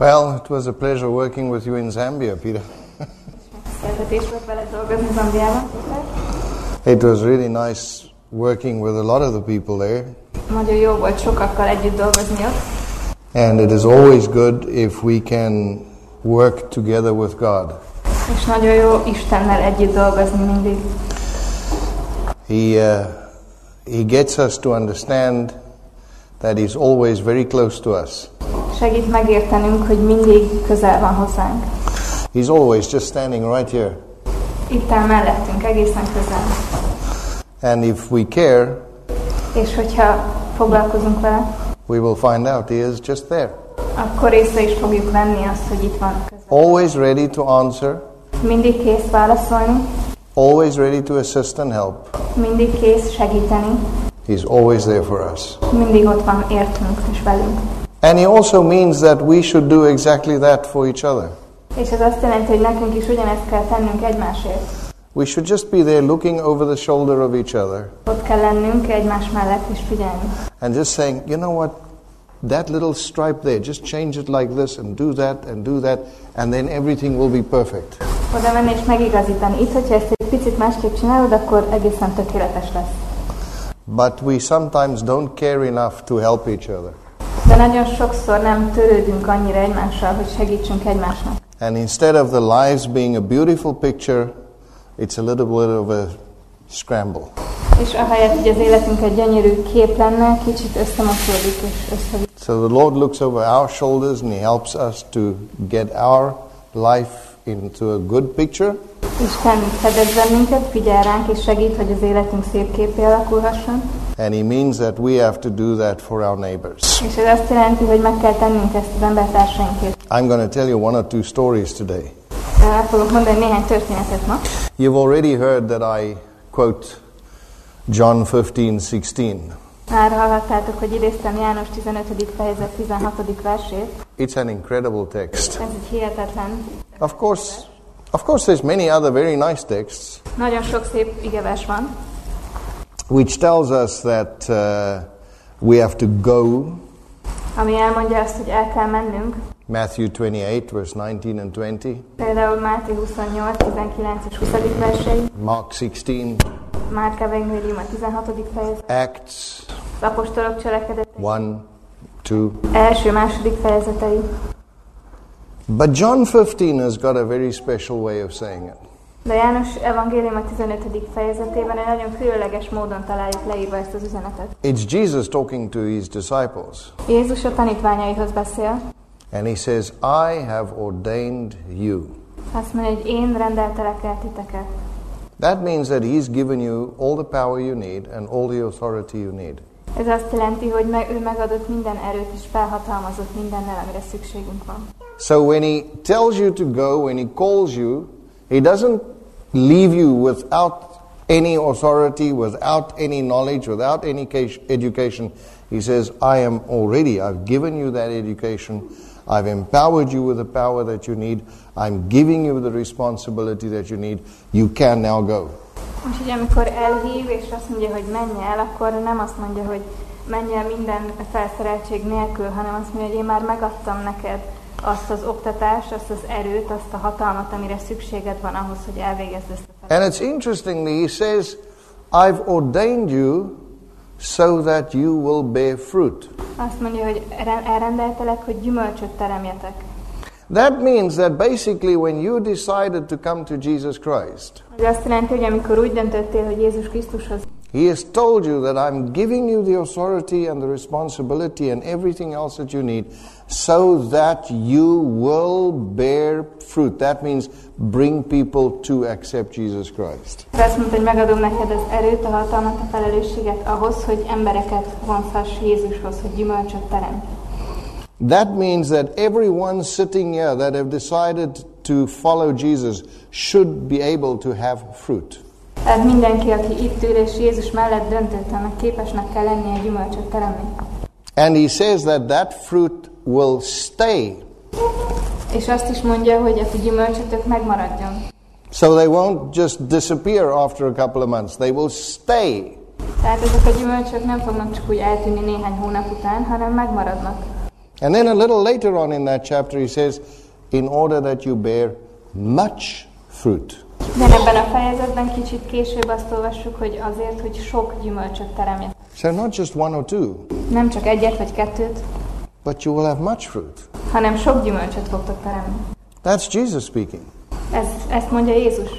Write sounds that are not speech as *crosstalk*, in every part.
Well, it was a pleasure working with you in Zambia, Peter. Megtiszteltetés volt veled dolgozni Zambiában. Péter. It was really nice working with a lot of the people there. Nagyon jó volt sokakkal együtt dolgozni ott. And it is always good if we can work together with God. És nagyon jó Istennel együtt dolgozni mindig. He, uh, he gets us to understand that He's always very close to us. Segít megértenünk, hogy mindig közel van hozzánk. He's always just standing right here. Itt áll mellettünk, egészen közel. And if we care, És hogyha foglalkozunk vele, we will find out He is just there. akkor észre is fogjuk venni azt, hogy itt van közel. Always ready to answer, Mindig kész válaszolni, always ready to assist and help. mindig kész segíteni, He's always there for us. mindig ott van értünk és velünk. And He also means that we should do exactly that for each other. És ez azt jelenti, hogy nekünk is ugyanezt kell tennünk egymásért. We should just be there looking over the shoulder of each other Ott kell lennünk egymás mellett és figyelni. and just saying, you know what, that little stripe there, just change it like this and do that and do that, and then everything will be perfect. Oda menni és megigazítani. Itt, hogyha ezt egy picit másképp csinálod, akkor egészen tökéletes lesz. But we sometimes don't care enough to help each other. Nagyon sokszor nem törődünk annyira egymással, hogy segítsünk egymásnak. And instead of the lives being a beautiful picture, it's a little bit of a scramble. És ahelyett, hogy az életünk egy gyönyörű kép lenne, kicsit összemosódik és összevisz. So the Lord looks over our shoulders and He helps us to get our life into a good picture. Isten fedez bennünket, figyel ránk és segít, hogy az életünk szép képé alakulhasson. And He means that we have to do that for our neighbors. És ez azt jelenti, hogy meg kell tennünk ezt az embertársainkért. I'm going to tell you one or two stories today. El fogok mondani néhány történetet ma. You've already heard that I quote John 15:16. Már hallhattátok, hogy idéztem János 15. fejezet 16. versét. It's an incredible text. Ez egy hihetetlen. Of course, of course there's many other very nice texts Nagyon sok szép igevers van, which tells us that uh, we have to go. ami elmondja azt, hogy el kell mennünk. Matthew 28 verse 19 and 20, Például Máté 28, 19 és 20. versei, Mark 16, Márk Evangélium a 16. fejezet, Acts az apostolok cselekedetei, 1, 2. első, második fejezetei. But John 15 has got a very special way of saying it. De János Evangélium a 15. fejezetében egy nagyon különleges módon találjuk leírva ezt az üzenetet. It's Jesus talking to his disciples, Jézus a tanítványaihoz beszél, and he says, I have ordained you. azt mondja, hogy én rendeltelek el titeket. That means that he's given you all the power you need and all the authority you need. Ez azt jelenti, hogy meg, ő megadott minden erőt és felhatalmazott mindennel, amire szükségünk van. So when he tells you to go, when he calls you, he doesn't leave you without any authority, without any knowledge, without any education. He says, I am already, I've given you that education. I've empowered you with the power that you need. I'm giving you the responsibility that you need. You can now go. Úgyhogy amikor elhív, és azt mondja, hogy menj el, akkor nem azt mondja, hogy menj el minden felszereltség nélkül, hanem azt mondja, hogy én már megadtam neked azt az oktatást, azt az erőt, azt a hatalmat, amire szükséged van ahhoz, hogy elvégezd ezt a. And it's interestingly, he says, I've ordained you so that you will bear fruit. Azt mondja, hogy re- elrendeltelek, hogy gyümölcsöt teremjetek. That means that basically when you decided to come to Jesus Christ, He has told you that I'm giving you the authority and the responsibility and everything else that you need so that you will bear fruit. That means bring people to accept Jesus Christ. Ez mondta, hogy megadom neked az erőt, a hatalmat, a felelősséget ahhoz, hogy embereket vonzhass Jézushoz, hogy gyümölcsöt terem. That means that everyone sitting here that have decided to follow Jesus should be able to have fruit. Tehát mindenki, aki itt ül és Jézus mellett döntött, annak képesnek kell lennie gyümölcsöt teremni. And he says that that fruit will stay. És azt is mondja, hogy a gyümölcsötök megmaradjon. So they won't just disappear after a couple of months. They will stay. Tehát ezek a gyümölcsök nem fognak csak úgy eltűnni néhány hónap után, hanem megmaradnak. And then a little later on in that chapter, he says, in order that you bear much fruit. De ebben a fejezetben kicsit később azt olvassuk, hogy azért, hogy sok gyümölcsöt teremjen. So not just one or two, Nem csak egyet vagy kettőt, but you will have much fruit. hanem sok gyümölcsöt fogtok teremni. That's Jesus speaking. Ez, ezt mondja Jézus.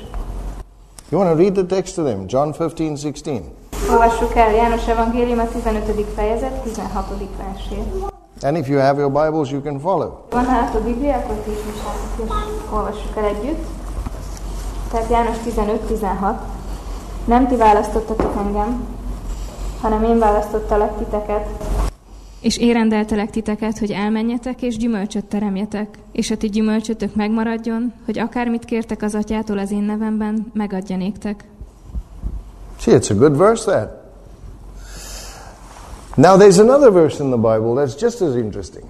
You want to read the text to them? John 15, 16. Olvassuk el János Evangélium a 15. fejezet 16. versét. And if you have your Bibles, you can follow. Van Biblia, akkor ti is és olvassuk el együtt. Tehát János 15-16. Nem ti választottatok engem, hanem én választottalak titeket, És én rendeltelek titeket, hogy elmenjetek és gyümölcsöt teremjetek, és a ti gyümölcsötök megmaradjon, hogy akármit kértek az atyától az én nevemben, megadja néktek. See, it's a good verse, that. Now, there's another verse in the Bible that's just as interesting.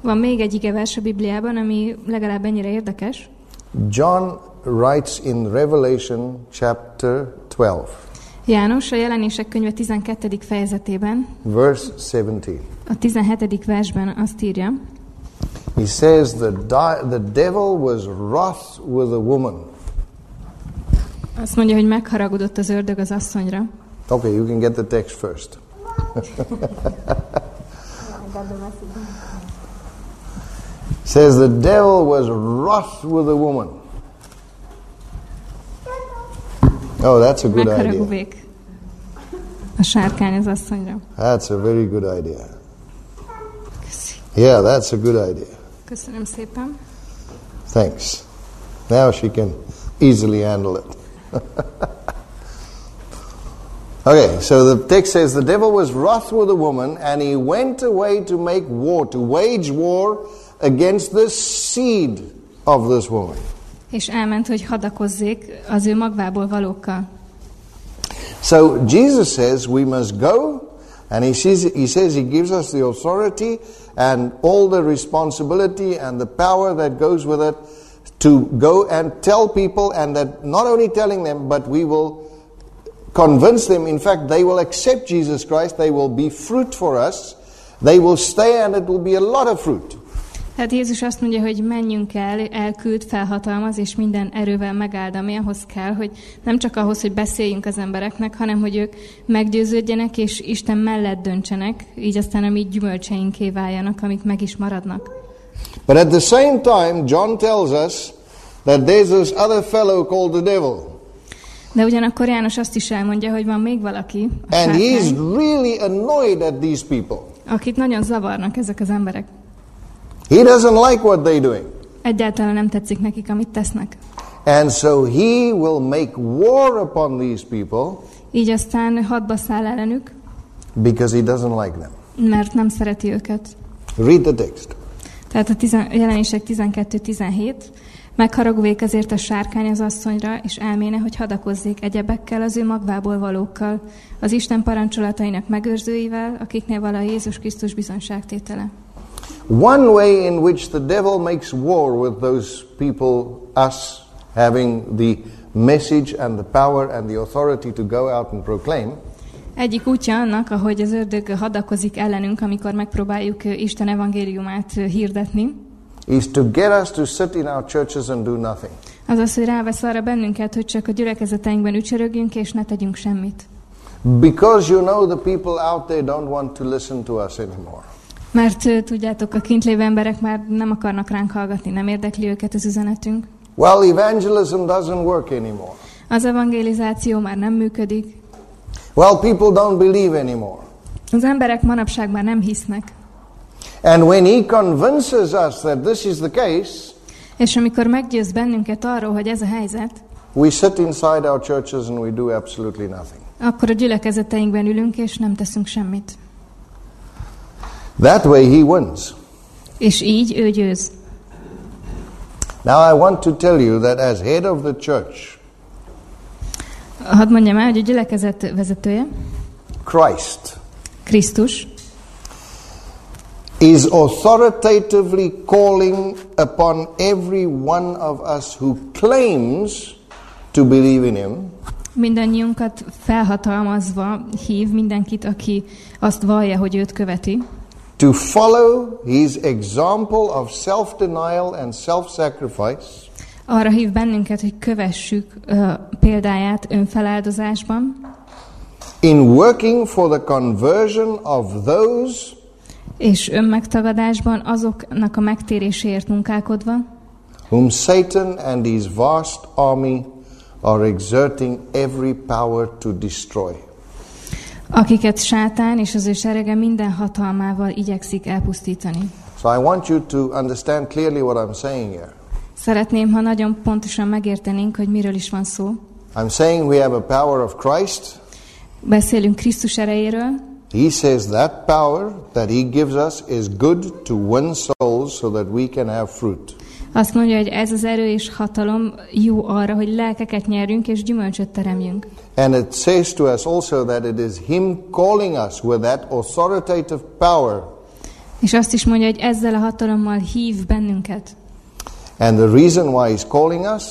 Van még egy igevers a Bibliában, ami legalább ennyire érdekes. John writes in Revelation chapter 12, János a jelenések könyve 12. fejezetében, verse 17. a 17. versben azt írja, He says the, the devil was wroth with a woman. azt mondja, hogy megharagudott az ördög az asszonyra. Okay, you can get the text first. *laughs* says the devil was wroth with a woman. Oh, that's a good idea. A sárkány az asszonyra. That's a very good idea. Yeah, that's a good idea. Köszönöm szépen. Thanks. Now she can easily handle it. *laughs* okay, so the text says the devil was wroth with the woman, and he went away to make war, to wage war against the seed of this woman. És elment, hogy hadakozzék az ő magvából valókkal. So Jesus says we must go, and he says, he says he gives us the authority and all the responsibility and the power that goes with it to go and tell people, and that not only telling them, but we will convince them. In fact, they will accept Jesus Christ, they will be fruit for us, they will stay, and it will be a lot of fruit. Tehát Jézus azt mondja, hogy menjünk el, elküld, felhatalmaz, és minden erővel megáld, ami ahhoz kell, hogy nem csak ahhoz, hogy beszéljünk az embereknek, hanem hogy ők meggyőződjenek, és Isten mellett döntsenek, így aztán a mi gyümölcseinké váljanak, amik meg is maradnak. But at the same time, John tells us that there's this other fellow called the devil. De ugyanakkor János azt is elmondja, hogy van még valaki, And he's really annoyed at these people. akit nagyon zavarnak ezek az emberek. He doesn't like what they're doing. Egyáltalán nem tetszik nekik, amit tesznek. And so he will make war upon these people Így aztán hadba száll ellenük, because he doesn't like them. mert nem szereti őket. Read the text. Tehát a tizen, jelenések 12-17. Megharagvék azért a sárkány az asszonyra, és elméne, hogy hadakozzék egyebekkel az ő magvából valókkal, az Isten parancsolatainak megőrzőivel, akiknél vala Jézus Krisztus bizonságtétele. One way in which the devil makes war with those people, us having the message and the power and the authority to go out and proclaim, Egyik útja annak, ahogy az ördög hadakozik ellenünk, amikor megpróbáljuk Isten evangéliumát hirdetni, is to get us to sit in our churches and do nothing. az az, hogy rávesz arra bennünket, hogy csak a gyülekezeteinkben ücsörögjünk, és ne tegyünk semmit. Because you know the people out there don't want to listen to us anymore. Mert tudjátok, a kint lévő emberek már nem akarnak ránk hallgatni, nem érdekli őket az üzenetünk. Well, evangelism doesn't work anymore. Az evangelizáció már nem működik. Well, people don't believe anymore. Az emberek manapság már nem hisznek. And when he convinces us that this is the case, És amikor meggyőz bennünket arról, hogy ez a helyzet, we sit inside our churches and we do absolutely nothing. akkor a gyülekezeteinkben ülünk, és nem teszünk semmit. That way he wins. És így ő győz. Now, I want to tell you that as head of the church, Hadd mondjam el, hogy a gyülekezet vezetője, Christ Krisztus, is authoritatively calling upon every one of us who claims to believe in him mindannyiunkat felhatalmazva hív mindenkit, aki azt vallja, hogy őt követi, to follow his example of self-denial and self-sacrifice Arra hív bennünket, hogy kövessük ö, példáját önfeláldozásban, in working for the conversion of those és önmegtagadásban azoknak a megtéréséért munkálkodva, whom Satan and his vast army are exerting every power to destroy. Akiket sátán és az ő serege minden hatalmával igyekszik elpusztítani. So I want you to understand clearly what I'm saying here. Szeretném, ha nagyon pontosan megértenénk, hogy miről is van szó. I'm saying we have a power of Christ. Beszélünk Krisztus erejéről, He says that power that he gives us is good to win souls so that we can have fruit. Azt mondja, hogy ez az erő és hatalom jó arra, hogy lelkeket nyerjünk és gyümölcsöt teremjünk. And it says to us also that it is him calling us with that authoritative power. És azt is mondja, hogy ezzel a hatalommal hív bennünket. And the reason why he's calling us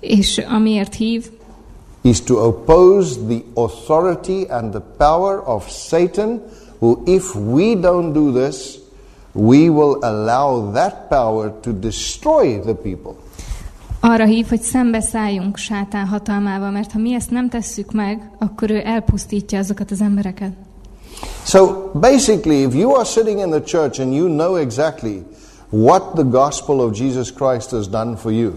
És amiért hív, is to oppose the authority and the power of Satan, who, if we don't do this, we will allow that power to destroy the people. arra hív, hogy szembeszálljunk sátán hatalmával, mert ha mi ezt nem tesszük meg, akkor ő elpusztítja azokat az embereket. So basically, if you are sitting in the church and you know exactly what the gospel of Jesus Christ has done for you,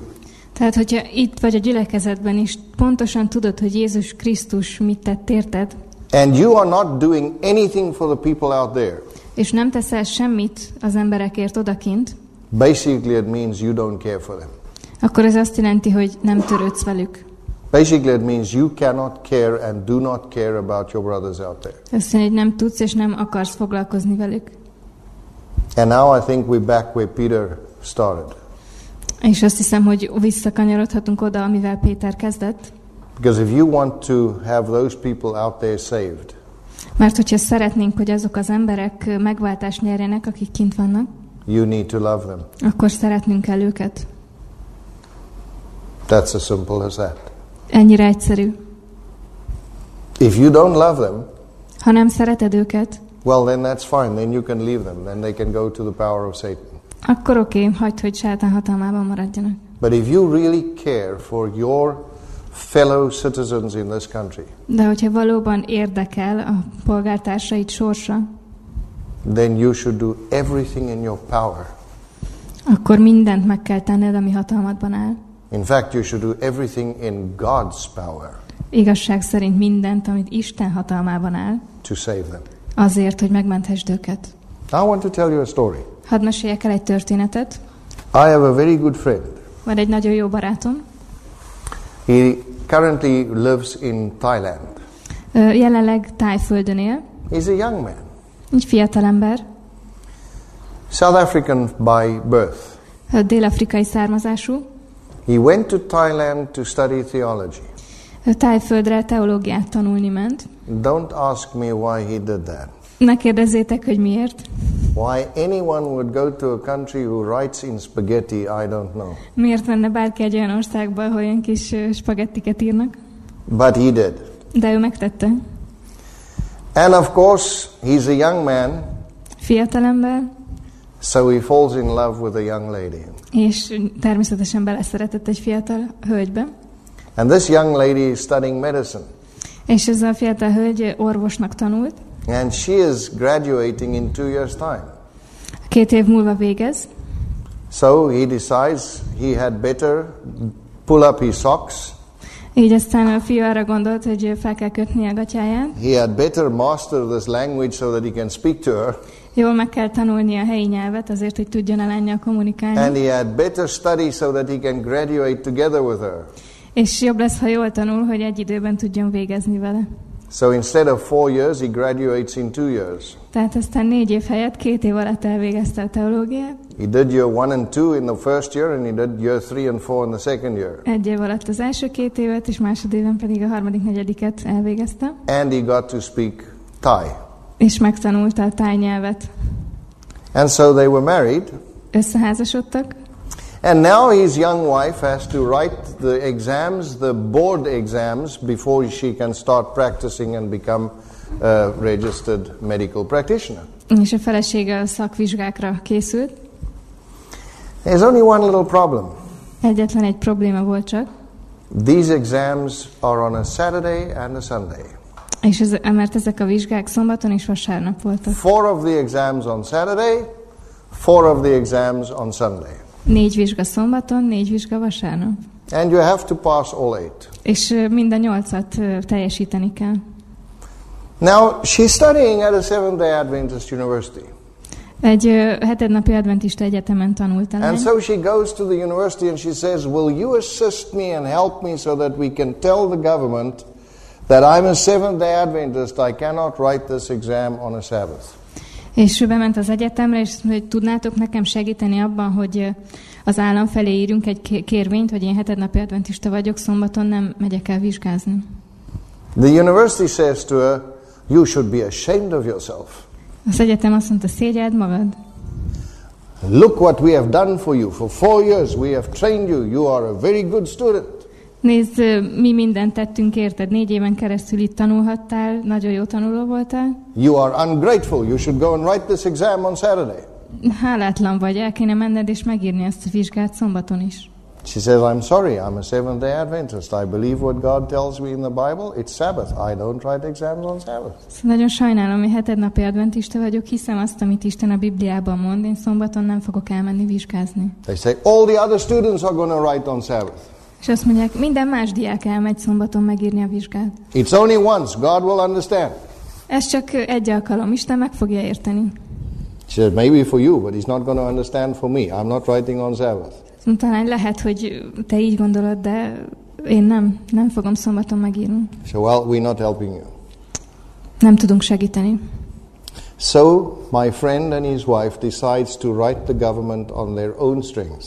Tehát, hogyha itt vagy a gyülekezetben is pontosan tudod, hogy Jézus Krisztus mit tett érted, and you are not doing anything for the people out there, és nem teszel semmit az emberekért odakint, basically it means you don't care for them. akkor ez azt jelenti, hogy nem törődsz velük. Basically, it means you cannot care and do not care about your brothers out there. Azt jelenti, hogy nem tudsz és nem akarsz foglalkozni velük. And now I think we're back where Peter started. És azt hiszem, hogy visszakanyarodhatunk oda, amivel Péter kezdett. Because if you want to have those people out there saved, Mert hogyha szeretnénk, hogy azok az emberek megváltást nyerjenek, akik kint vannak, you need to love them. akkor szeretnünk kell őket. That's as simple as that. Ennyire egyszerű. If you don't love them, Ha nem szereted őket, well, then that's fine. Then you can leave them. Then they can go to the power of Satan. akkor oké, okay, hagyd, hogy sátán hatalmában maradjanak. But if you really care for your fellow citizens in this country, De hogyha valóban érdekel a polgártársaid sorsa, then you should do everything in your power. akkor mindent meg kell tenned, ami hatalmadban áll. In fact, you should do everything in God's power Igazság szerint mindent, amit Isten hatalmában áll, to save them. azért, hogy megmenthesd őket. I want to tell you a story. Hadd meséljek el egy történetet. I have a very good friend. Van egy nagyon jó barátom. He currently lives in Thailand. Jelenleg Tájföldön él. He's a young man, Egy fiatal ember, South African by birth. ö, dél-afrikai származású. He went to Thailand to study theology. Tájföldre teológiát tanulni ment. Don't ask me why he did that. Ne kérdezzétek, hogy miért. Why anyone would go to a country who writes in spaghetti, I don't know. Miért menne bárki egy olyan országba, ahol ilyen kis spagettiket írnak? But he did. De ő megtette. And of course, he's a young man, Fiatal ember, so he falls in love with a young lady. és természetesen beleszeretett egy fiatal hölgybe. And this young lady is studying medicine. És ez a fiatal hölgy orvosnak tanult. And she is graduating in two years' time. Két év múlva végez, So he decides he had better pull up his socks. így aztán a fiú arra gondolt, hogy fel kell kötni a gatyáját. He had better master this language so that he can speak to her. Jól meg kell tanulni a helyi nyelvet azért, hogy tudjon a lányjal kommunikálni. And he had better study so that he can graduate together with her. És jobb lesz, ha jól tanul, hogy egy időben tudjon végezni vele. So instead of four years, he graduates in two years. Tehát aztán négy év helyett két év alatt elvégezte a teológiát. He did year one and two in the first year, and he did year three and four in the second year. Egy év alatt az első két évet, és másodéven pedig a harmadik, negyediket elvégezte. And he got to speak Thai. És megtanulta a tájnyelvet. And so they were married. Összeházasodtak, And now his young wife has to write the exams, the board exams, before she can start practicing and become a registered medical practitioner. és a felesége a szakvizsgákra készült. There's only one little problem. Egyetlen egy probléma volt csak, These exams are on a Saturday and a Sunday. és ez, mert ezek a vizsgák szombaton és vasárnap voltak. Four of the exams on Saturday, four of the exams on Sunday. Négy vizsga szombaton, négy vizsga vasárnap. And you have to pass all eight. És mind a nyolcat teljesíteni kell. Now, she's studying at a Seventh day Adventist university. Egy hetednapi adventista egyetemen tanult And so she goes to the university and she says, Will you assist me and help me so that we can tell the government that I'm a Seventh day Adventist? I cannot write this exam on a Sabbath. És ő bement az egyetemre, és hogy tudnátok nekem segíteni abban, hogy az állam felé írjunk egy ké- kérvényt, hogy én hetednapi adventista vagyok, szombaton nem megyek el vizsgázni. The university says to her, You should be ashamed of yourself. Az egyetem azt mondta, szégyeld magad. Look what we have done for you. For four years we have trained you. You are a very good student. Nézd, mi mindent tettünk érted. Négy éven keresztül itt tanulhattál, nagyon jó tanuló voltál. You are ungrateful. You should go and write this exam on Saturday. Hálátlan vagy, el kéne menned és megírni ezt a vizsgát szombaton is. She says, I'm sorry, I'm a Seventh day Adventist. I believe what God tells me in the Bible. It's Sabbath. I don't write exams on Sabbath. Szóval nagyon sajnálom, hogy hetednapi adventista vagyok, hiszem azt, amit Isten a Bibliában mond, én szombaton nem fogok elmenni vizsgázni. They say, all the other students are going to write on Sabbath. És azt mondják, minden más diák elmegy szombaton megírni a vizsgát. It's only once. God will understand. Ez csak egy alkalom, Isten meg fogja érteni. She said, maybe for you, but he's not going to understand for me. I'm not writing on Sabbath. Szóval Talán lehet, hogy te így gondolod, de én nem, nem fogom szombaton megírni. So, well, we're not helping you. Nem tudunk segíteni. So, my friend and his wife decides to write the government on their own strings.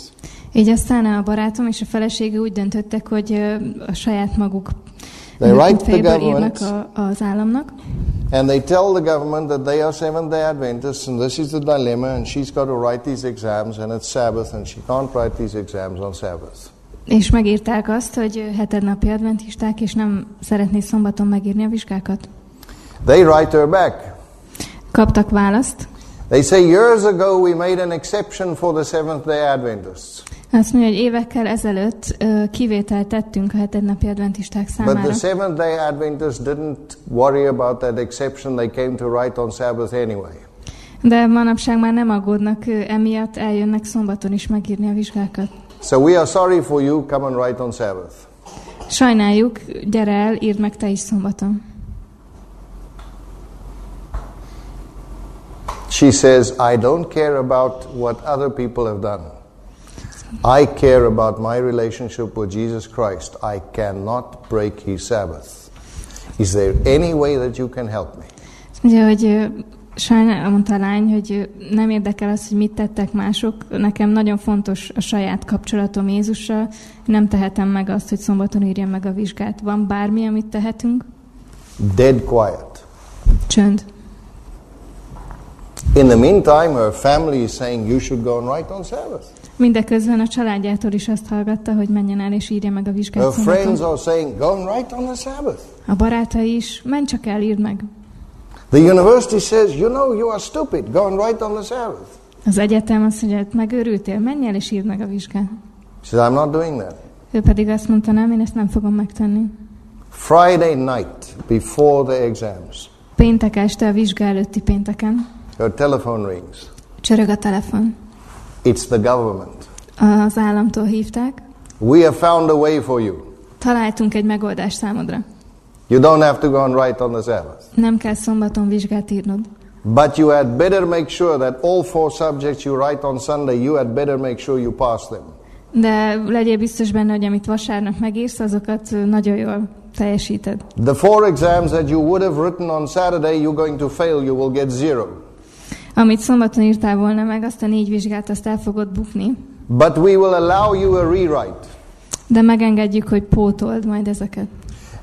Így aztán a barátom és a felesége úgy döntöttek, hogy a saját maguk They write the government a, az államnak, and they tell the government that they are Seventh day Adventists and this is the dilemma and she's got to write these exams and it's Sabbath and she can't write these exams on Sabbath. és megírták azt, hogy hetednapi adventisták, és nem szeretné szombaton megírni a vizsgákat. They write her back. Kaptak választ. They say years ago we made an exception for the Seventh day Adventists. Azt mondja, hogy évekkel ezelőtt kivételt tettünk a hetednapi adventisták But számára. the Seventh day Adventists didn't worry about that exception. They came to write on Sabbath anyway. De manapság már nem aggódnak emiatt, eljönnek szombaton is megírni a vizsgákat. So we are sorry for you. Come and write on Sabbath. Sajnáljuk, gyere el, írd meg te is szombaton. She says, I don't care about what other people have done. I care about my relationship with Jesus Christ. I cannot break his Sabbath. Is there any way that you can help me? Mondja, hogy ö, sajnál, mondta a lány, hogy nem érdekel az, hogy mit tettek mások. Nekem nagyon fontos a saját kapcsolatom Jézussal. Nem tehetem meg azt, hogy szombaton írjam meg a vizsgát. Van bármi, amit tehetünk? Dead quiet. Csönd. In the meantime, her family is saying, You should go and write on Sabbath. Mindeközben a családjától is azt hallgatta, hogy menjen el és írja meg a vizsgát Her friends szombaton. are saying, Go and write on the Sabbath. A barátai is, menj csak el, írd meg. The university says, You know, you are stupid. Go and write on the Sabbath. Az egyetem azt mondja, hogy megőrültél, menj el és írd meg a vizsgát. She says, I'm not doing that. Ő pedig azt mondta, nem, én ezt nem fogom megtenni. Friday night, before the exams, Péntek este, a vizsga előtti pénteken, her telephone rings. csörög a telefon. It's the government. Ah, az államtól hívták. We have found a way for you. Találtunk egy megoldást számodra. You don't have to go and write on the Sabbath. Nem kell szombaton vizsgát írnod. But you had better make sure that all four subjects you write on Sunday, you had better make sure you pass them. De legyél biztos benne, hogy amit vasárnap megírsz, azokat nagyon jól teljesíted. The four exams that you would have written on Saturday, you're going to fail, you will get zero. Amit szombaton írtál volna meg, azt a négy vizsgát, azt el fogod bukni. But we will allow you a rewrite. De megengedjük, hogy pótold majd ezeket.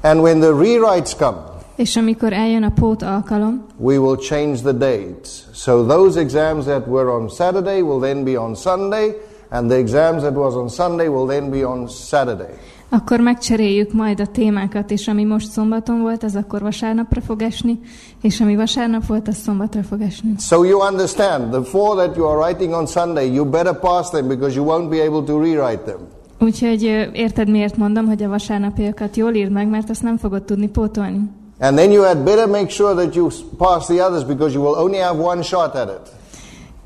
And when the rewrites come, És amikor eljön a pót alkalom, we will change the dates. So those exams that were on Saturday will then be on Sunday, and the exams that was on Sunday will then be on Saturday. Akkor megcseréljük majd a témákat, és ami most szombaton volt, az akkor vasárnapra fog esni, és ami vasárnap volt, az szombatra fog esni. So you understand, the four that you are writing on Sunday, you better pass them because you won't be able to rewrite them. Úgyhogy érted, miért mondom, hogy a vasárnapiakat jól írd meg, mert azt nem fogod tudni pótolni. And then you had better make sure that you pass the others because you will only have one shot at it.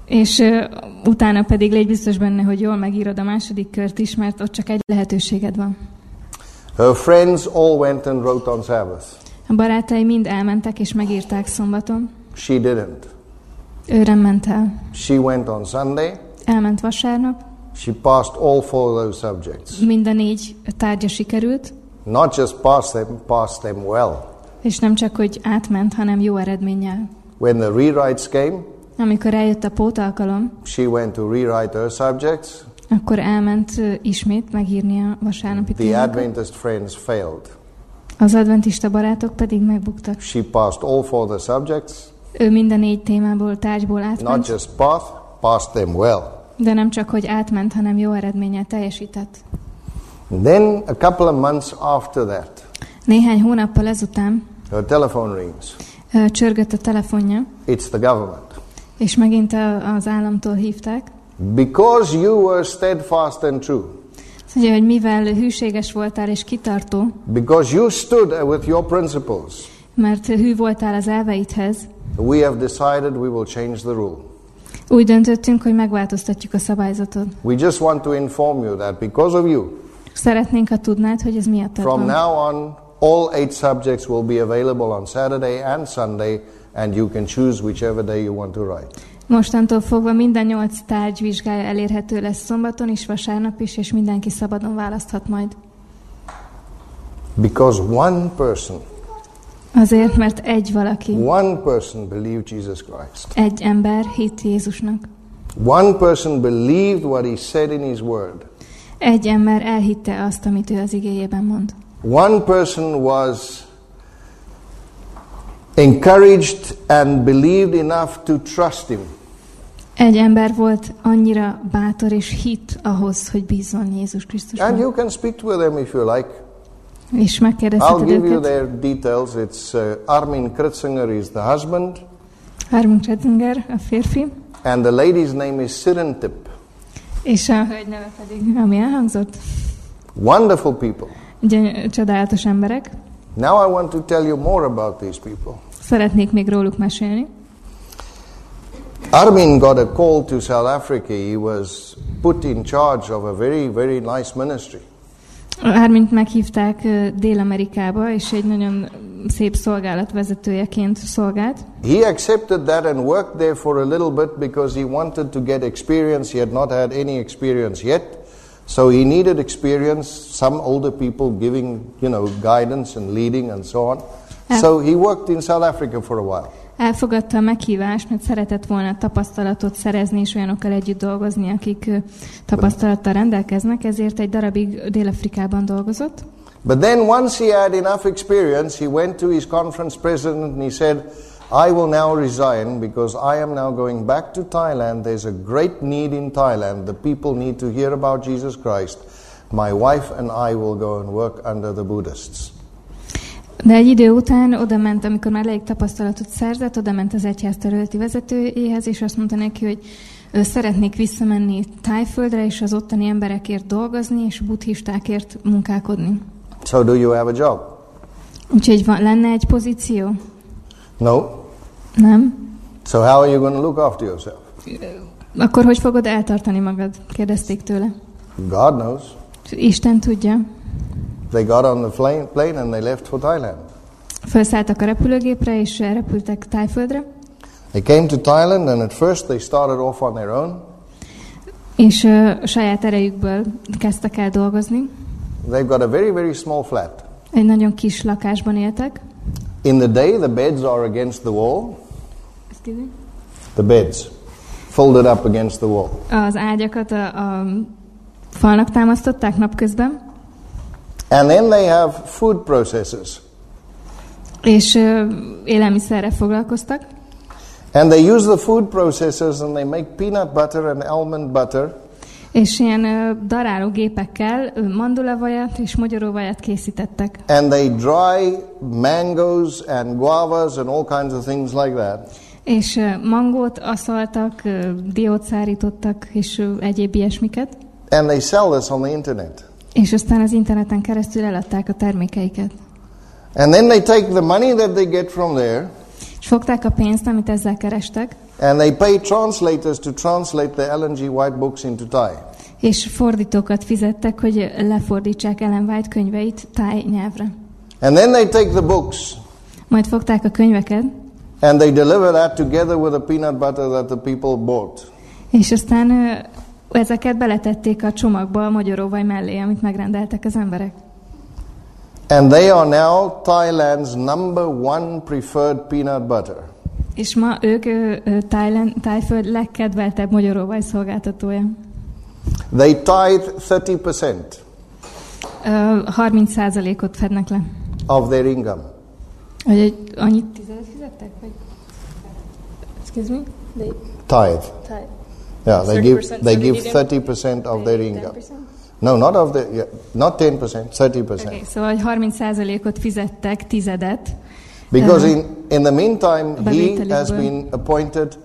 És ö, utána pedig légy biztos benne, hogy jól megírod a második kört is, mert ott csak egy lehetőséged van. Her friends all went and wrote on Sabbath. A barátai mind elmentek és megírták szombaton. She didn't. Ő nem ment el. She went on Sunday. Elment vasárnap, She passed all four of those subjects. mind a négy tárgya sikerült, Not just passed them, passed them well. és nem csak, hogy átment, hanem jó eredménnyel. When the rewrites came, Amikor eljött a pótalkalom, she went to rewrite her subjects. Akkor elment ismét megírni a vasárnapi The. Adventist friends failed. Az adventista barátok pedig megbuktak. She passed all four the subjects. Ő mind a négy témából, tárgyból Not átment, just path, passed them well. de nem csak, hogy átment, hanem jó eredménnyel teljesített. Then, a couple of months after that, Néhány hónappal ezután her telephone rings. csörgött a telefonja, It's the government. és megint az államtól hívták. Because you were steadfast and true, Azt mondja, hogy mivel hűséges voltál és kitartó, because you stood with your principles, mert hű voltál az elveidhez, we have decided we will change the rule. úgy döntöttünk, hogy megváltoztatjuk a szabályzatot. We just want to inform you that because of you, Szeretnénk, ha tudnád, hogy ez miattad from van. now on, all eight subjects will be available on Saturday and Sunday, and you can choose whichever day you want to write. Mostantól fogva minden nyolc tárgy vizsgája elérhető lesz szombaton is, vasárnap is, és mindenki szabadon választhat majd. Because one person, Azért, mert egy valaki, one person believed Jesus Christ. egy ember hitt Jézusnak. One person believed what he said in his word. Egy ember elhitte azt, amit ő az igéjében mond. One person was encouraged and believed enough to trust him. Egy ember volt annyira bátor és hit ahhoz, hogy bízzon Jézus And Krisztusban. you can speak to them if you like. És I'll megkérdezheted give you őket. their details. It's uh, Armin Kritzinger is the husband, Harmon Kretzinger, a férfi, and the lady's name is Sirentip. és a hölgy neve pedig, ami elhangzott, Wonderful people. ugye csodálatos emberek. Now I want to tell you more about these people. Szeretnék még róluk mesélni. Armin got a call to South Africa. He was put in charge of a very, very nice ministry. Ármint meghívták ö, Dél-Amerikába, és egy nagyon szép szolgálat vezetőjeként szolgált. He accepted that and worked there for a little bit because he wanted to get experience. He had not had any experience yet. So he needed experience, some older people giving, you know, guidance and leading and so on. Uh, so he worked in South Africa for a while. Elfogadta a meghívást, mert szeretett volna tapasztalatot szerezni, és olyanokkal együtt dolgozni, akik tapasztalattal rendelkeznek, ezért egy darabig Dél-Afrikában dolgozott. But then once he had enough experience, he went to his conference president and he said, I will now resign because I am now going back to Thailand. There's a great need in Thailand. The people need to hear about Jesus Christ. My wife and I will go and work under the Buddhists. De egy idő után oda ment, amikor már elég tapasztalatot szerzett, oda ment az egyház területi vezetőjéhez, és azt mondta neki, hogy szeretnék visszamenni Tájföldre, és az ottani emberekért dolgozni, és buddhistákért munkálkodni. So, do you have a job? Úgyhogy van, lenne egy pozíció? No. Nem? So, how are you going to look after yourself? Akkor hogy fogod eltartani magad? Kérdezték tőle. God knows. Isten tudja. They got on the plane, plane and they left for Thailand. Felszálltak a repülőgépre, és repültek Tájföldre, They came to Thailand and at first they started off on their own. és ö, saját erejükből kezdtek el dolgozni. They've got a very, very small flat. Egy nagyon kis lakásban éltek. In the day, the beds are against the wall. The beds folded up against the wall. Az ágyakat a, a falnak támasztották napközben, And then they have food processors. és ö, élelmiszerrel foglalkoztak, And they use the food processors and they make peanut butter and almond butter. És ilyen ö, daráló gépekkel mandulavajat és magyaróvajat készítettek. And they dry mangoes and guavas and all kinds of things like that. És ö, mangót aszaltak, diót szárítottak, és egyéb ilyesmiket. And they sell this on the internet. És aztán az interneten keresztül eladták a termékeiket. And then they take the money that they get from there És fogták a pénzt, amit ezzel kerestek, and they pay translators to translate the Ellen G. White books into Thai. és fordítókat fizettek, hogy lefordítsák Ellen White könyveit táj nyelvre. And then they take the books Majd fogták a könyveket, and they deliver that together with the peanut butter that the people bought. és aztán ezeket beletették a csomagba a magyaróvaj mellé, amit megrendeltek az emberek. And they are now Thailand's number one preferred peanut butter. És ma ők Thailand, Tájföld legkedveltebb magyaróvaj szolgáltatója. They tithe 30% Ö, 30%-ot fednek le. of their income. Vagy egy, annyit tizedet fizettek? Vagy? Excuse me? They, Tithe. Thai. Yeah, they give 30%, they so give didn't 30% of their income. 10%? No, not of the yeah, not 10%, 30%. Okay, szóval hogy 30%-ot fizettek, tizedet. Because in in the meantime he has been appointed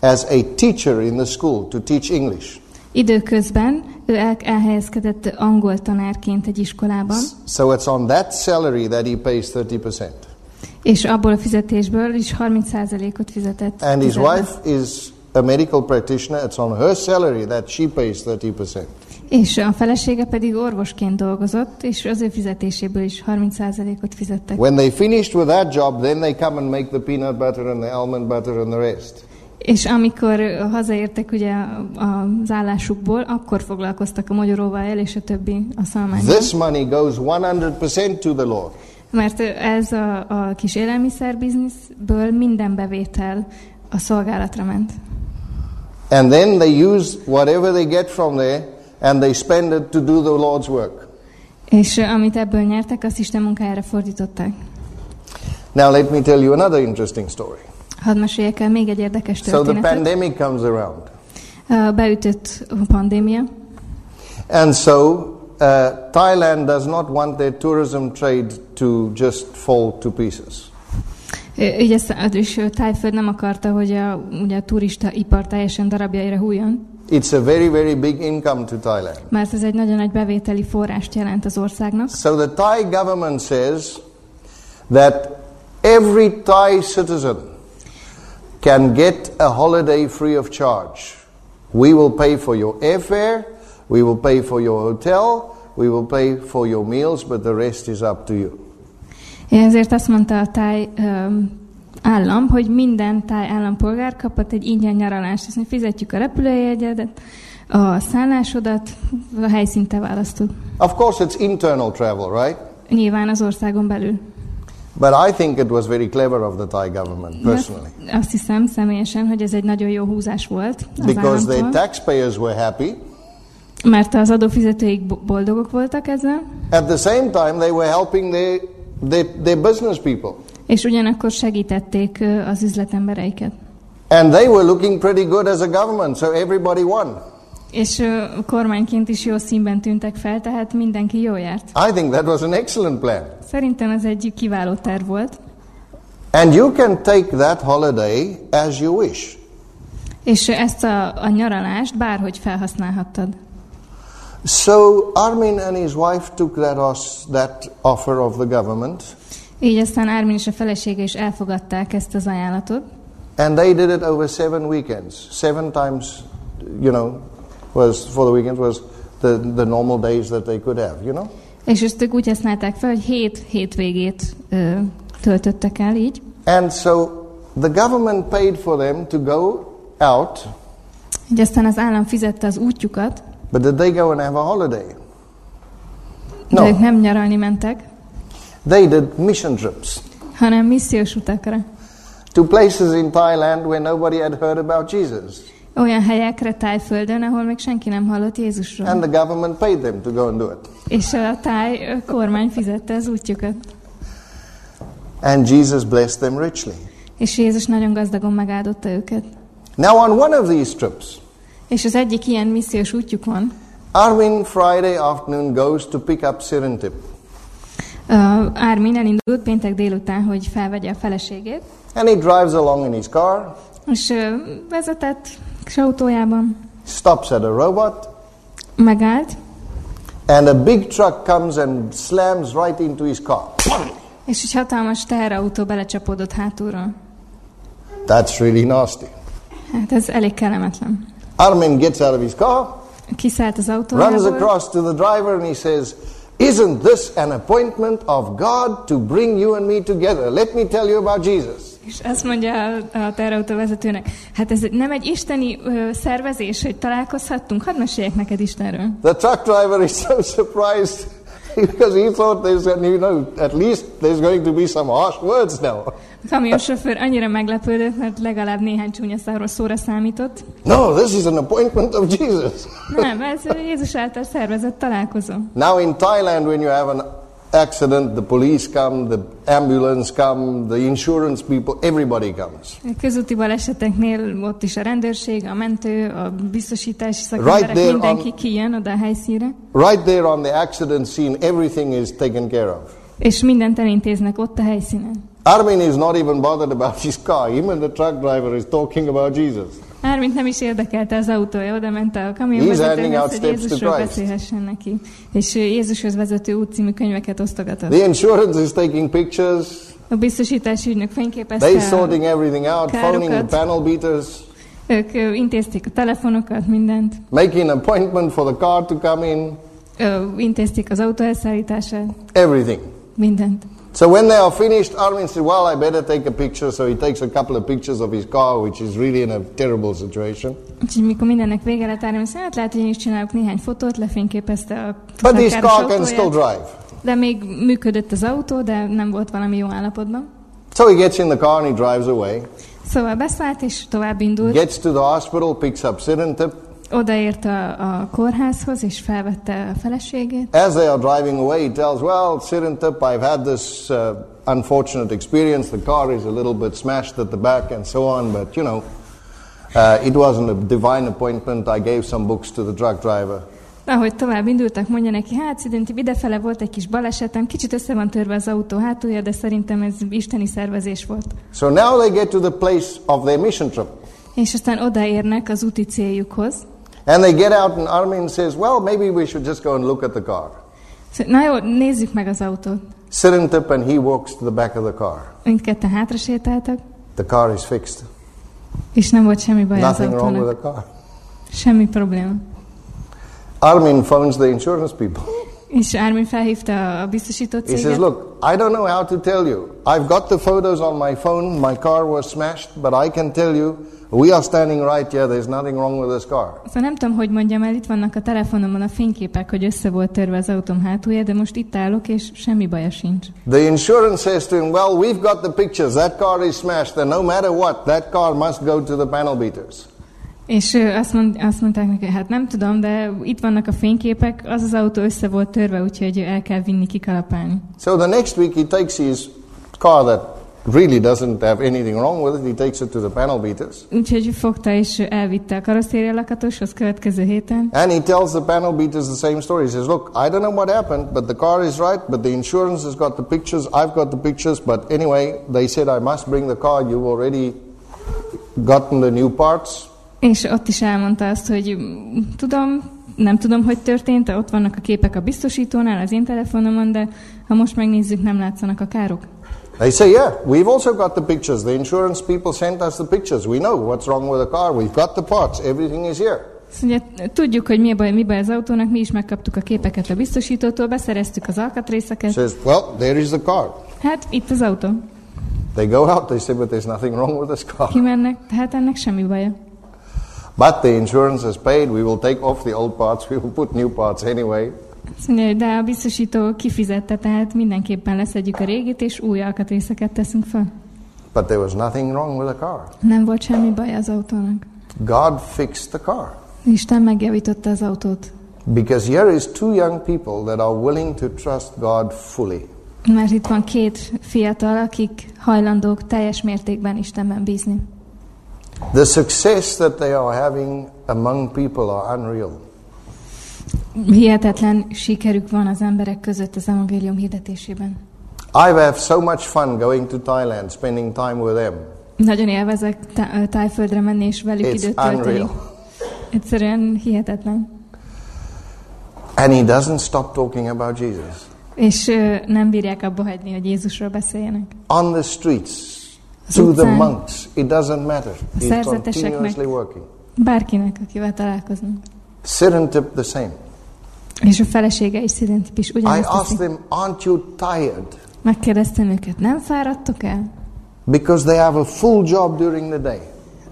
as a teacher in the school to teach English. Időközben ő el, elhelyezkedett angol tanárként egy iskolában, So it's on that salary that he pays 30%. és abból a fizetésből is 30%-ot fizetett. And his wife is a medical practitioner. It's on her salary that she pays 30%. És a felesége pedig orvosként dolgozott, és az ő fizetéséből is 30%-ot fizettek. When they finished with that job, then they come and make the peanut butter and the almond butter and the rest. És amikor hazaértek ugye az állásukból, akkor foglalkoztak a magyaróval és a többi a szalmányjal. This money goes 100% to the Lord. Mert ez a, a kis élelmiszerbizniszből minden bevétel a szolgálatra ment. And then they use whatever they get from there and they spend it to do the Lord's work. És amit ebből nyertek, azt Isten munkájára fordították. Now, let me tell you another interesting story. Hadd meséljek el még egy érdekes So the pandemic comes around. Ö, Beütött a pandémia, And so uh, Thailand does not want their tourism trade to just fall to pieces. Így ezt, ö, Tájföld nem akarta, hogy a, ugye a turista ipar teljesen darabjaira hújjon, It's a very, very big income to Thailand. mert ez egy nagyon nagy bevételi forrást jelent az országnak. So the Thai government says that every Thai citizen can get a holiday free of charge. We will pay for your airfare, we will pay for your hotel, we will pay for your meals, but the rest is up to you. Ezért azt mondta a táj állam, hogy minden táj állampolgár kapott egy ingyen nyaralást, hiszen fizetjük a repülőjegyedet, a szállásodat, a helyszínt te választod. Of course, it's internal travel, right? Nyilván az országon belül. But I think it was very clever of the Thai government, personally, De azt hiszem személyesen, hogy ez egy nagyon jó húzás volt az because államtól, taxpayers were happy. mert az adófizetőik bo- boldogok voltak ezzel, At the same time, they were helping their, their, their business people. és ugyanakkor segítették az üzletembereiket. And they were looking pretty good as a government, so everybody won. És kormányként is jó színben tűntek fel, tehát mindenki jó járt. I think that was an excellent plan. Szerintem ez egy kiváló terv volt, And you can take that holiday as you wish. és ezt a, a nyaralást bárhogy felhasználhattad. So Armin and his wife took that, os- that offer of the government, Így aztán Ármin és a felesége is elfogadták ezt az ajánlatot, and they did it over seven weekends. Seven times, you know, was for the weekends was the, the normal days that they could have, you know. és ezt ők úgy használták fel, hogy hét hétvégét ö, töltöttek el így, And so the government paid for them to go out, így aztán az állam fizette az útjukat, but did they go and have a holiday? de ők No, nem nyaralni mentek, they did mission trips hanem missziós utakra. to places in Thailand where nobody had heard about Jesus. Olyan helyekre tájföldön, ahol még senki nem hallott Jézusról. And the government paid them to go and do it. És a táj kormány fizette az útjukat. And Jesus blessed them richly. És Jézus nagyon gazdagon megáldotta őket. Now, on one of these trips, És az egyik ilyen missziós útjukon Armin Friday afternoon goes to pick up Sirintip. uh, Ármin elindult péntek délután, hogy felvegye a feleségét, And he drives along in his car, és uh, vezetett kis autójában, stops at a robot, megállt, and a big truck comes and slams right into his car. és egy hatalmas teherautó belecsapódott hátulról. That's really nasty. Hát ez elég kellemetlen. Armin gets out of his car, Kiszállt az runs across to the driver, and he says, Isn't this an appointment of God to bring you and me together? Let me tell you about Jesus. és azt mondja a, a teherautó vezetőnek, hát ez nem egy isteni ö, szervezés, hogy találkozhattunk? Hadd meséljek neked Istenről. The truck driver is so *laughs* surprised because he thought there's, you know, at least there's going to be some harsh words now. A kamionsofőr *laughs* annyira meglepődött, mert legalább néhány csúnya szóra számított. No, this is an appointment of Jesus. Nem, ez Jézus által szervezett találkozó. Now in Thailand, when you have an accident, the police come, the ambulance come, the insurance people, everybody comes. Közúti baleseteknél ott is a rendőrség, a mentő, a biztosítási szakemberek, Right there mindenki on- kijön oda a helyszínre, Right there on the accident scene, everything is taken care of. és mindent elintéznek ott a helyszínen. Armin is not even bothered about his car. Even the truck driver is talking about Jesus. Mármint nem is érdekelte az autója, oda ment a kamionvezetőhöz, hogy Jézusról beszélhessen neki. És Jézushoz vezető út című könyveket osztogatott. The insurance is taking pictures. A biztosítási ügynök fényképezte, sorting everything out, phoning the panel beaters, ők intézték a telefonokat, mindent, making an appointment for the car to come in, ö, intézték az autó elszállítását, everything. mindent. So when they are finished, Armin said, Well, I better take a picture. So he takes a couple of pictures of his car, which is really in a terrible situation. Úgyhogy mikor mindennek vége lett, Árem azt mondja, hát lehet, hogy én is csinálok néhány fotót, lefényképezte a But his car can still drive. De még működött az autó, de nem volt valami jó állapotban. So he gets in the car and he drives away, Szóval beszállt, és tovább indult. gets to the hospital, picks up Sirintip. Odaért a, a kórházhoz, és felvette a feleségét. As they are driving away, he tells, Well, Sirintip, I've had this uh, unfortunate experience. The car is a little bit smashed at the back and so on, but you know, uh, it wasn't a divine appointment. I gave some books to the truck driver. Ahogy tovább indultak, mondja neki, hát Szidenti, idefele volt egy kis balesetem, kicsit össze van törve az autó hátulja, de szerintem ez isteni szervezés volt. So now they get to the place of their mission trip. És aztán odaérnek az úti céljukhoz. And they get out, and Armin says, Well, maybe we should just go and look at the car. Na jó, nézzük meg az autót. Sirintip and he walks to the back of the car. Mindketten hátra sétáltak, The car is fixed. és nem volt semmi baj az Nothing wrong with autónak. the car. Semmi probléma. Armin phones the insurance people. És Ármin felhívta a biztosító He says, céget. Look, I don't know how to tell you. I've got the photos on my phone. My car was smashed, but I can tell you, we are standing right here. There's nothing wrong with this car. Szóval nem tudom, hogy mondjam el, itt vannak a telefonomon a fényképek, hogy össze volt törve az autóm hátulja, de most itt állok, és semmi baja sincs. The insurance says to him, Well, we've got the pictures. That car is smashed, and no matter what, that car must go to the panel beaters. És azt, mond, azt mondták neki, hát nem tudom, de itt vannak a fényképek, az az autó össze volt törve, úgyhogy el kell vinni kikalapálni. So the next week, he takes his car that really doesn't have anything wrong with it, he takes it to the panel beaters. Úgyhogy fogta és elvitte a karosszéria lakatoshoz következő héten. And he tells the panel beaters the same story. He says, Look, I don't know what happened, but the car is right, but the insurance has got the pictures, I've got the pictures, but anyway, they said I must bring the car. You've already gotten the new parts. És ott is elmondta azt, hogy mm, tudom, nem tudom, hogy történt, ott vannak a képek a biztosítónál, az én telefonomon, de ha most megnézzük, nem látszanak a károk. They say, Yeah, we've also got the pictures. The insurance people sent us the pictures. We know what's wrong with the car. We've got the parts. Everything is here. Azt mondja, tudjuk, hogy mi baj, mi baj az autónak, mi is megkaptuk a képeket a biztosítótól, beszereztük az alkatrészeket. Says, Well, there is the car. Hát itt az autó. They go out, they say, But there's nothing wrong with this car. Kimennek, tehát ennek semmi baja. But the insurance has paid. We will take off the old parts. *laughs* We will put new parts anyway. Azt mondja, hogy de a biztosító kifizette, tehát mindenképpen leszedjük a régit, és új alkatrészeket teszünk fel. But there was nothing wrong with the car. Nem volt semmi baj az autónak. God fixed the car. Isten megjavította az autót. Because here is two young people that are willing to trust God fully. Mert itt van két fiatal, akik hajlandók teljes mértékben Istenben bízni. The success that they are having among people are unreal. Hihetetlen sikerük van az emberek között az evangélium hirdetésében. I've had so much fun going to Thailand, spending time with them. Nagyon élvezek tájföldre menni és velük It's időt tölteni. Egyszerűen hihetetlen. And he doesn't stop talking about Jesus. És nem bírják abba hagyni, hogy Jézusról beszéljenek. On the streets, to the monks, it doesn't matter. He's continuously working. Bárkinek, akivel találkoznak. Sirentip the same. És a felesége is Szidentip is I ugyanezt asked them, aren't you tired? Megkérdeztem őket, nem fáradtok el? Because they have a full job during the day.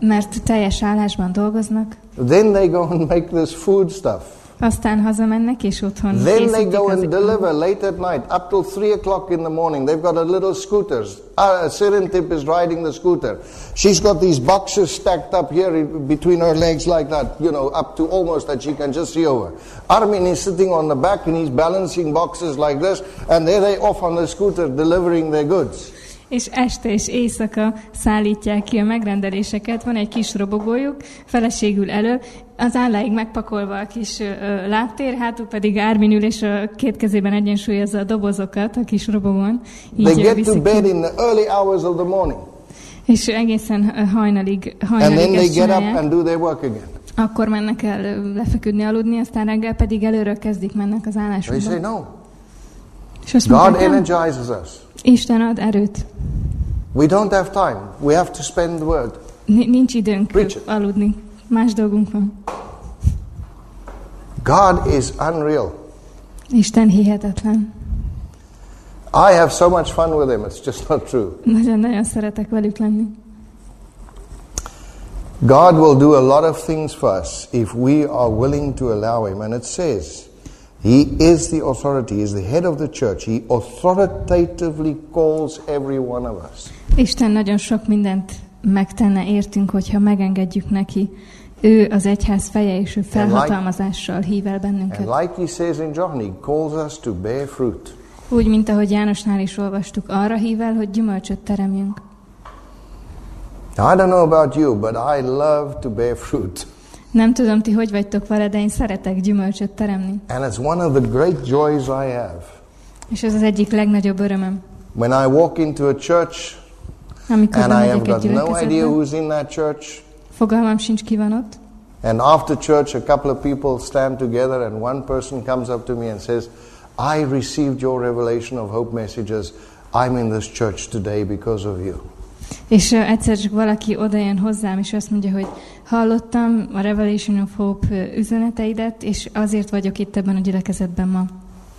Mert teljes állásban dolgoznak, Then they go and make this food stuff. Aztán hazamennek, és otthon Then they go and deliver late at night, up till 3 o'clock in the morning. They've got a little scooters. Uh, Sirentip is riding the scooter. She's got these boxes stacked up here between her legs like that, you know, up to almost that she can just see over. Armin is sitting on the back and he's balancing boxes like this, and there they off on the scooter delivering their goods. És este és éjszaka szállítják ki a megrendeléseket, van egy kis robogójuk, feleségül elő, az álláig megpakolva a kis ö, ö, lábtér, hátul pedig Ármin ül, és a két kezében egyensúlyozza a dobozokat a kis robogón. They ö, get to bed in the early hours of the morning, És egészen ö, hajnalig, and hajnalig then they get up and do their work again. Akkor mennek el lefeküdni, aludni, aztán reggel pedig előről kezdik mennek az They állásukba. say, no, És azt God mondják, energizes us. Isten ad erőt. We don't have time. We have to spend the word. Ni- Nincs időnk Preach it. aludni. Más dolgunk van. God is unreal. Isten hihetetlen. I have so much fun with him, it's just *laughs* not true. Nagyon-nagyon szeretek velük lenni. God will do a lot of things for us if we are willing to allow him. And it says, He is the authority, He is the head of the church. He authoritatively calls every one of us. Isten nagyon sok mindent megtenne értünk, hogyha megengedjük neki. Ő az egyház feje, és ő felhatalmazással hív el And bennünket. like he says in John, he calls us to bear fruit. Úgy, mint ahogy Jánosnál is olvastuk, arra hív el, hogy gyümölcsöt teremjünk. Now, I don't know about you, but I love to bear fruit. Nem tudom, ti hogy vagytok vele, de én szeretek gyümölcsöt teremni. And it's one of the great joys I have. És ez az egyik legnagyobb örömöm. When I walk into a church and I have got no idea who's in that church, fogalmam sincs ki van ott, And after church, a couple of people stand together, and one person comes up to me and says, I received your revelation of hope messages. I'm in this church today because of you. És uh, egyszer csak valaki odajön hozzám, és azt mondja, hogy hallottam a Revelation of Hope üzeneteidet, és azért vagyok itt ebben a gyülekezetben ma.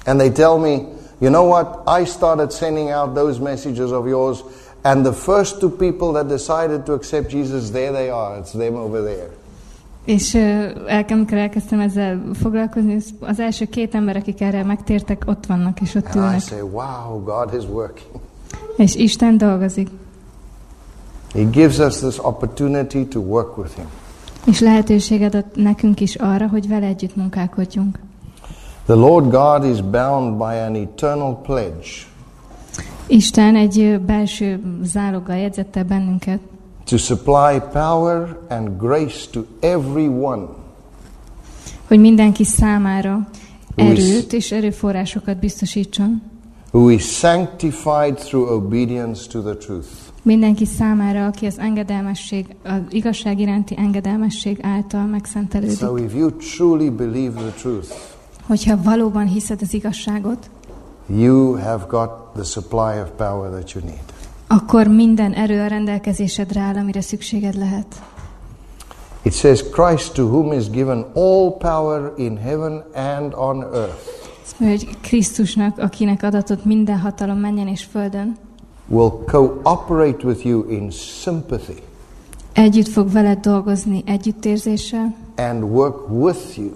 And they tell me, you know what? I started sending out those messages of yours, and the first two people that decided to accept Jesus, there they are. It's them over there. És amikor elkezdtem ezzel foglalkozni, az- első két ember, akik erre megtértek, ott vannak, és ott And I say, wow, God is working. És Isten dolgozik. He gives us this opportunity to work with Him. És lehetőséget ad nekünk is arra, hogy vele együtt munkálkodjunk. The Lord God is bound by an eternal pledge Isten egy belső záloggal jegyzette bennünket, to supply power and grace to everyone hogy mindenki számára erőt és erőforrásokat biztosítson. who is sanctified through obedience to the truth. Mindenki számára, aki az engedelmesség, az igazság iránti engedelmesség által megszentelődik. So if you truly believe the truth, Hogyha valóban hiszed az igazságot, you have got the supply of power that you need. akkor minden erő a rendelkezésedre áll, amire szükséged lehet. It says, Christ to whom is given all power in heaven and on earth hogy Krisztusnak, akinek adatott minden hatalom menjen és földön, will cooperate with you in sympathy együtt fog veled dolgozni együttérzéssel, and work with you,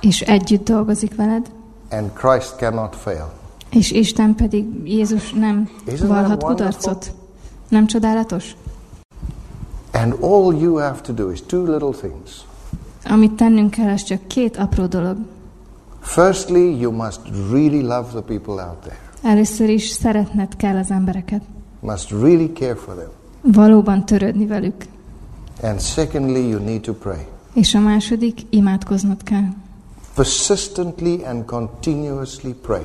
és együtt dolgozik veled, and Christ cannot fail. és Isten pedig Jézus nem wonderful? kudarcot. Nem csodálatos? And all you have to do is two little things. Amit tennünk kell, az csak két apró dolog. Firstly, you must really love the people out there, Először is szeretned kell az embereket. must really care for them. Valóban törődni velük. And secondly, you need to pray. És a második, imádkoznod kell. Persistently and continuously pray.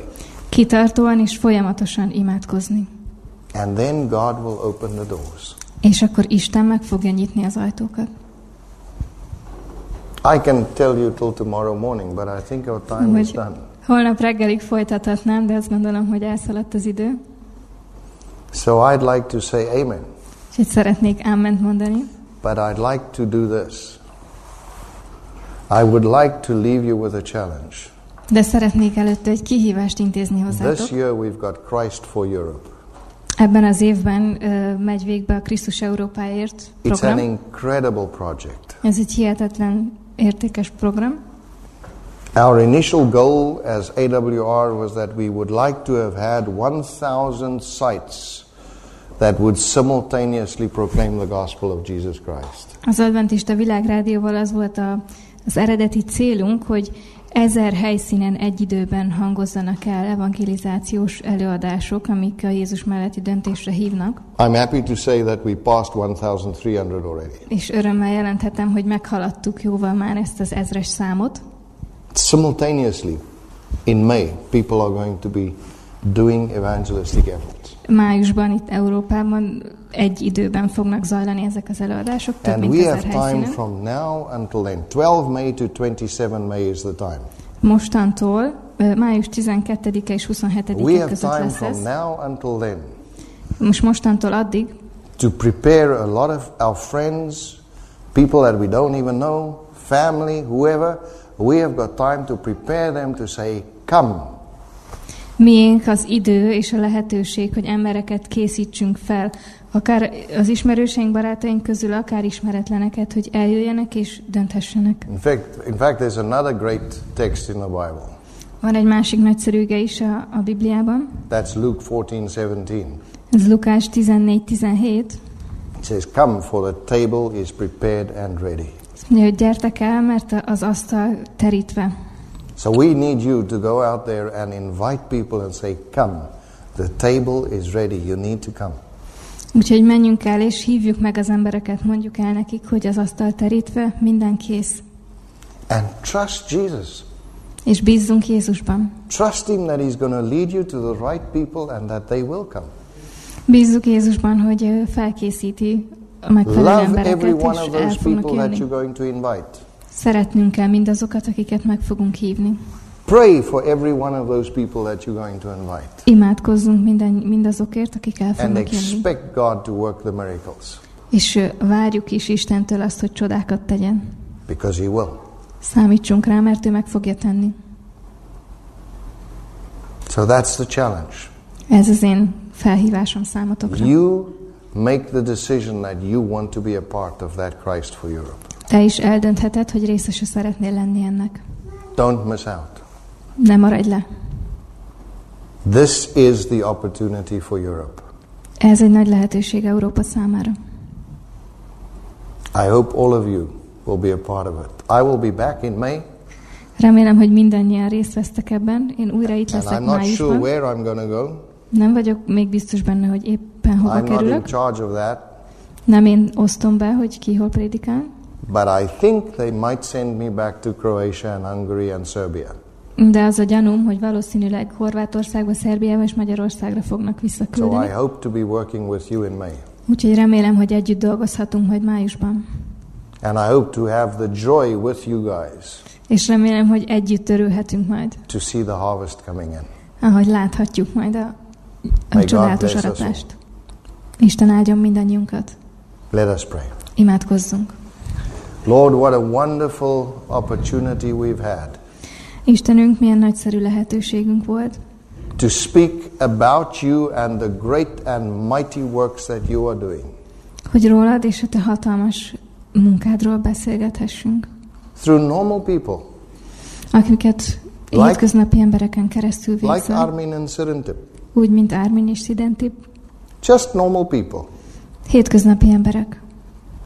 Kitartóan és folyamatosan imádkozni. And then God will open the doors. És akkor Isten meg fogja nyitni az ajtókat. I can tell you till tomorrow morning, but I think our time is Hogy done. holnap reggelig folytathatnám, de azt gondolom, hogy elszaladt az idő. So I'd like to say amen, És itt szeretnék áment mondani. but I'd like to do this. I would like to leave you with a challenge. De szeretnék előtte egy kihívást intézni This hozzátok. year we've got Christ for Europe. Ebben az évben ö, megy végbe a Krisztus Európáért It's an program. incredible project. Ez egy hihetetlen értékes program. Our initial goal as AWR was that we would like to have had 1,000 sites that would simultaneously proclaim the gospel of Jesus Christ. Az Adventista Világrádióval az volt a, az eredeti célunk, hogy ezer helyszínen egy időben hangozzanak el evangelizációs előadások, amik a Jézus melletti döntésre hívnak. I'm happy to say that we passed 1,300 already. És örömmel jelenthetem, hogy meghaladtuk jóval már ezt az ezres számot. Simultaneously, in May, people are going to be doing evangelistic efforts. Májusban itt Európában egy időben fognak zajlani ezek az előadások, több And mint we have time helyszínen. from now until then. 12 May to 27 May is the time. Mostantól, május 12-e és 27-e We have között time lesz from ez. now until then Most mostantól addig, to prepare a lot of our friends, people that we don't even know, family, whoever. We have got time to prepare them to say, Come. Miénk az idő és a lehetőség, hogy embereket készítsünk fel, akár az ismerőseink, barátaink közül, akár ismeretleneket, hogy eljöjjenek és dönthessenek. In fact, in fact, there's another great text in the Bible. Van egy másik nagyszerű ige is a, a Bibliában, That's Luke 14:17. ez Lukás 14-17. It says, Come, for the table is prepared and ready. Mondja, hogy gyertek el, mert az asztal terítve. So we need you to go out there and invite people and say, Come, the table is ready. You need to come. Úgyhogy menjünk el, és hívjuk meg az embereket, mondjuk el nekik, hogy az asztal terítve, minden kész. And trust Jesus. És bízzunk Jézusban. Trust Him that He's going to lead you to the right people and that they will come. Bízzuk Jézusban, hogy felkészíti a megfelelő Love every one of those people that you're going to invite. Szeretnünk kell mindazokat, akiket meg fogunk hívni. Pray for every one of those people that you're going to invite. Imádkozzunk minden, mindazokért, akik el And fognak jönni. expect God to work the miracles. És várjuk is Istentől azt, hogy csodákat tegyen. Because He will. Számítsunk rá, mert ő meg fogja tenni. So that's the challenge. Ez az én felhívásom számotokra. You make the decision that you want to be a part of that Christ for Europe. Te is eldöntheted, hogy részese szeretnél lenni ennek. Don't miss out. Ne maradj le. This is the opportunity for Europe. Ez egy nagy lehetőség Európa számára. I hope all of you will be a part of it. I will be back in May, Remélem, hogy mindannyian részt vesztek ebben. Én újra itt and leszek I'm not sure májusban. where I'm going to go. Nem vagyok még biztos benne, hogy éppen hova I'm not in kerülök. charge of that, Nem én osztom be, hogy ki hol prédikál. But I think they might send me back to Croatia and Hungary and Serbia. De az a gyanúm, hogy valószínűleg Horvátországba, Szerbiába és Magyarországra fognak So I visszaküldeni. hope to be working with you in May. Úgyhogy remélem, hogy együtt dolgozhatunk majd májusban. And I hope to have the joy with you guys És remélem, hogy együtt örülhetünk majd, to see the harvest coming in. ahogy láthatjuk majd a, a csodálatos aratást. Isten áldjon mindannyiunkat. Let us pray. Imádkozzunk. Lord, what a wonderful opportunity we've had Istenünk, milyen nagyszerű lehetőségünk volt, to speak about you and the great and mighty works that you are doing hogy rólad és a te hatalmas munkádról beszélgethessünk, through normal people akiket Like- hétköznapi embereken keresztül like végzel, Armin and Sirintip. úgy, mint Ármin és Szidentip. Just normal people. Hétköznapi emberek.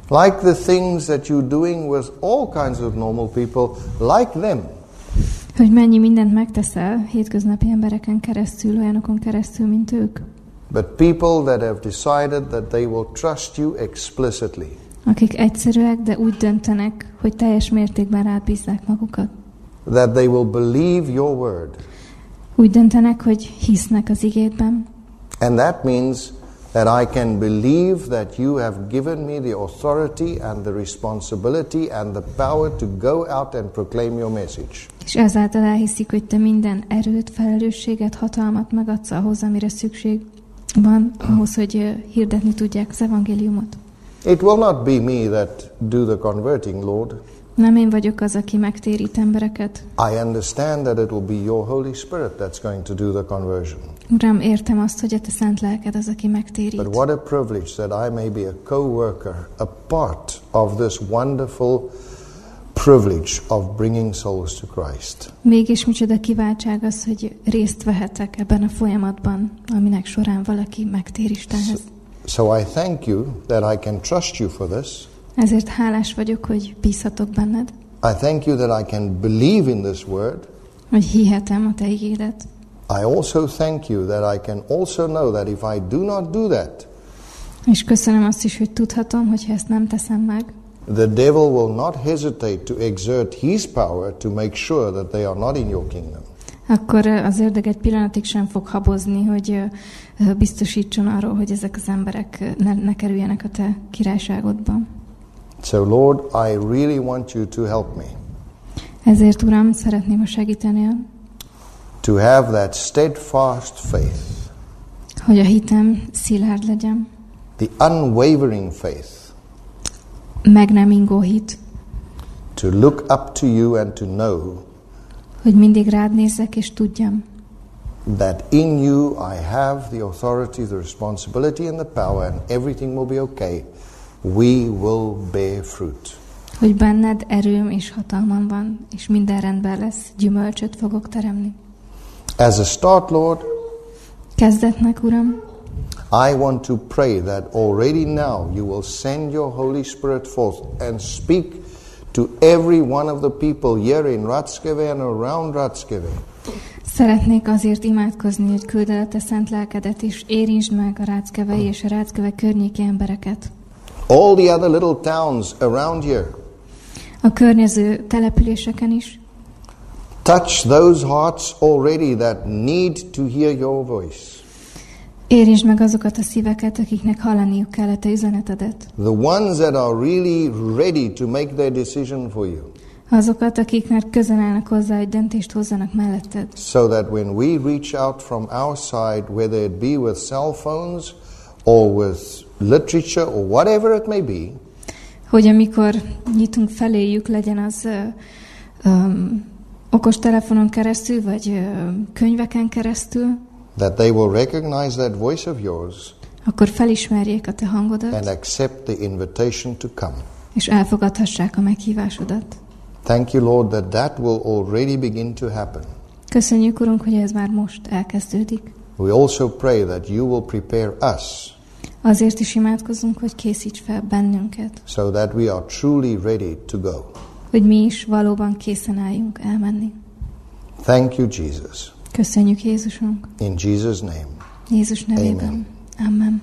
Like the things that you're doing with all kinds of normal people, like them. Hogy mennyi mindent megteszel hétköznapi embereken keresztül, olyanokon keresztül, mint ők. But people that have decided that they will trust you explicitly. akik egyszerűek, de úgy döntenek, hogy teljes mértékben rábízzák magukat. that they will believe your word. Úgy döntenek, hogy hisznek az igédben, And that means that I can believe that you have given me the authority and the responsibility and the power to go out and proclaim your message. és ezáltal elhiszik, hogy te minden erőt, felelősséget, hatalmat megadsz ahhoz, amire szükség van, ahhoz, hogy hirdetni tudják az evangéliumot. It will not be me that do the converting, Lord. Nem én vagyok az, aki megtérít embereket. I understand that it will be your Holy Spirit that's going to do the conversion. Uram, értem azt, hogy a te szent lelked az, aki But megtérít. what a privilege that I may be a co worker, a part of this wonderful privilege of bringing souls to Christ. Mégis micsoda kiváltság az, hogy részt vehetek ebben a folyamatban, aminek során valaki megtér Istenhez. So I thank you that I can trust you for this. Ezért hálás vagyok, hogy bízhatok benned, I thank you that I can believe in this word. hogy hihetem a te igédet. I also thank you that I can also know that if I do not do that, És köszönöm azt is, hogy tudhatom, hogy ezt nem teszem meg, the devil will not hesitate to exert his power to make sure that they are not in your kingdom. akkor az ördög egy pillanatig sem fog habozni, hogy biztosítson arról, hogy ezek az emberek ne, ne kerüljenek a te királyságodba. So, Lord, I really want you to help me Ezért, Uram, szeretném, ha segítenél, to have that steadfast faith, hogy a hitem szilárd legyen, the unwavering faith, meg nem ingó hit, to look up to you and to know hogy mindig rád nézzek és tudjam, that in you I have the authority, the responsibility, and the power, and everything will be okay. We will bear fruit. hogy benned erőm és hatalmam van, és minden rendben lesz, gyümölcsöt fogok teremni. As a start, Lord, Kezdetnek, Uram, I want to pray that already now you will send your Holy Spirit forth and speak to every one of the people here in Ratskeve and around Ratskeve. Szeretnék azért imádkozni, hogy küld el a te szent lelkedet, és érintsd meg a ráckevei és a ráckeve környéki embereket. All the other little towns around here. A környező településeken is. Touch those hearts already that need to hear your voice. Érintsd meg azokat a szíveket, akiknek hallaniuk kell a te üzenetedet. The ones that are really ready to make their decision for you. Azokat, akik már közel állnak hozzá, hogy döntést hozzanak melletted. So that when we reach out from our side, whether it be with cell phones or with literature or whatever it may be, Hogy amikor nyitunk feléjük, legyen az um, okos telefonon keresztül, vagy könyveken keresztül, that they will recognize that voice of yours akkor felismerjék a te hangodat, and accept the invitation to come. és elfogadhassák a meghívásodat. Thank you, Lord, that that will already begin to happen. Köszönjük, Urunk, hogy ez már most elkezdődik. We also pray that you will prepare us Azért is imádkozunk, hogy készíts fel bennünket, so that we are truly ready to go. Hogy mi is valóban készen álljunk elmenni. Thank you, Jesus. Köszönjük Jézusunk, In Jesus' name. Jézus nevében. Amen. Amen.